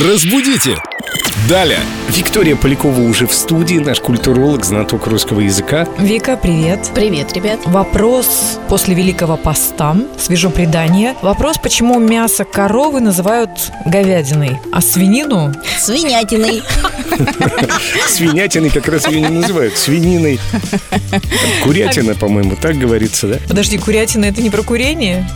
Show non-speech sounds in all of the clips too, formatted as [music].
Разбудите! Далее! Виктория Полякова уже в студии, наш культуролог, знаток русского языка. Вика, привет. Привет, ребят. Вопрос после Великого Поста. Свежо предание. Вопрос, почему мясо коровы называют говядиной, а свинину Свинятиной. Свинятиной как раз ее не называют. Свининой. Курятина, по-моему, так говорится, да? Подожди, курятина это не про курение?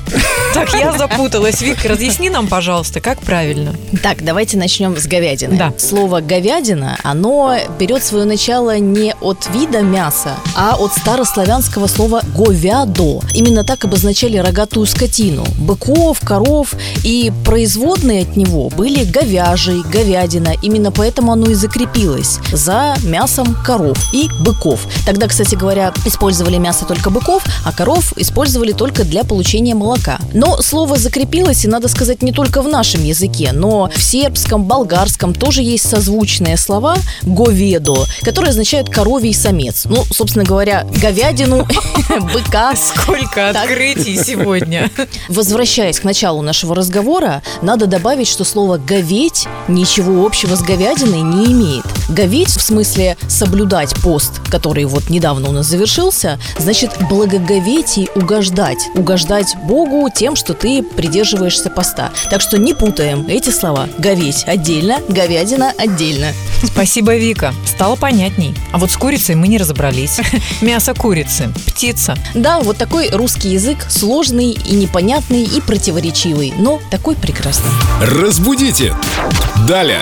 Так, я запуталась. Вика, разъясни нам, пожалуйста, как правильно. Так, давайте начнем с говядины. Да. Слово говядина, оно берет свое начало не от вида мяса, а от старославянского слова говядо. Именно так обозначали рогатую скотину. Быков, коров и производные от него были говяжий, говядина. Именно поэтому оно и закрепилось за мясом коров и быков. Тогда, кстати говоря, использовали мясо только быков, а коров использовали только для получения молока. Но слово закрепилось, и надо сказать, не только в нашем языке, но в сербском, болгарском тоже есть созвучные слова «говедо», которые означают «коровий самец». Ну, собственно говоря, говядину, [laughs] быка. Сколько открытий сегодня. Возвращаясь к началу нашего разговора, надо добавить, что слово «говеть» ничего общего с говядиной не имеет. Говеть в смысле соблюдать пост, который вот недавно у нас завершился, значит благоговеть и угождать. Угождать Богу тем, что ты придерживаешься поста. Так что не путаем эти слова. Говеть отдельно, говядина отдельно. Спасибо, Вика. Стало понятней. А вот с курицей мы не разобрались. [laughs] Мясо курицы. Птица. Да, вот такой русский язык сложный и непонятный и противоречивый, но такой прекрасный. Разбудите! Далее!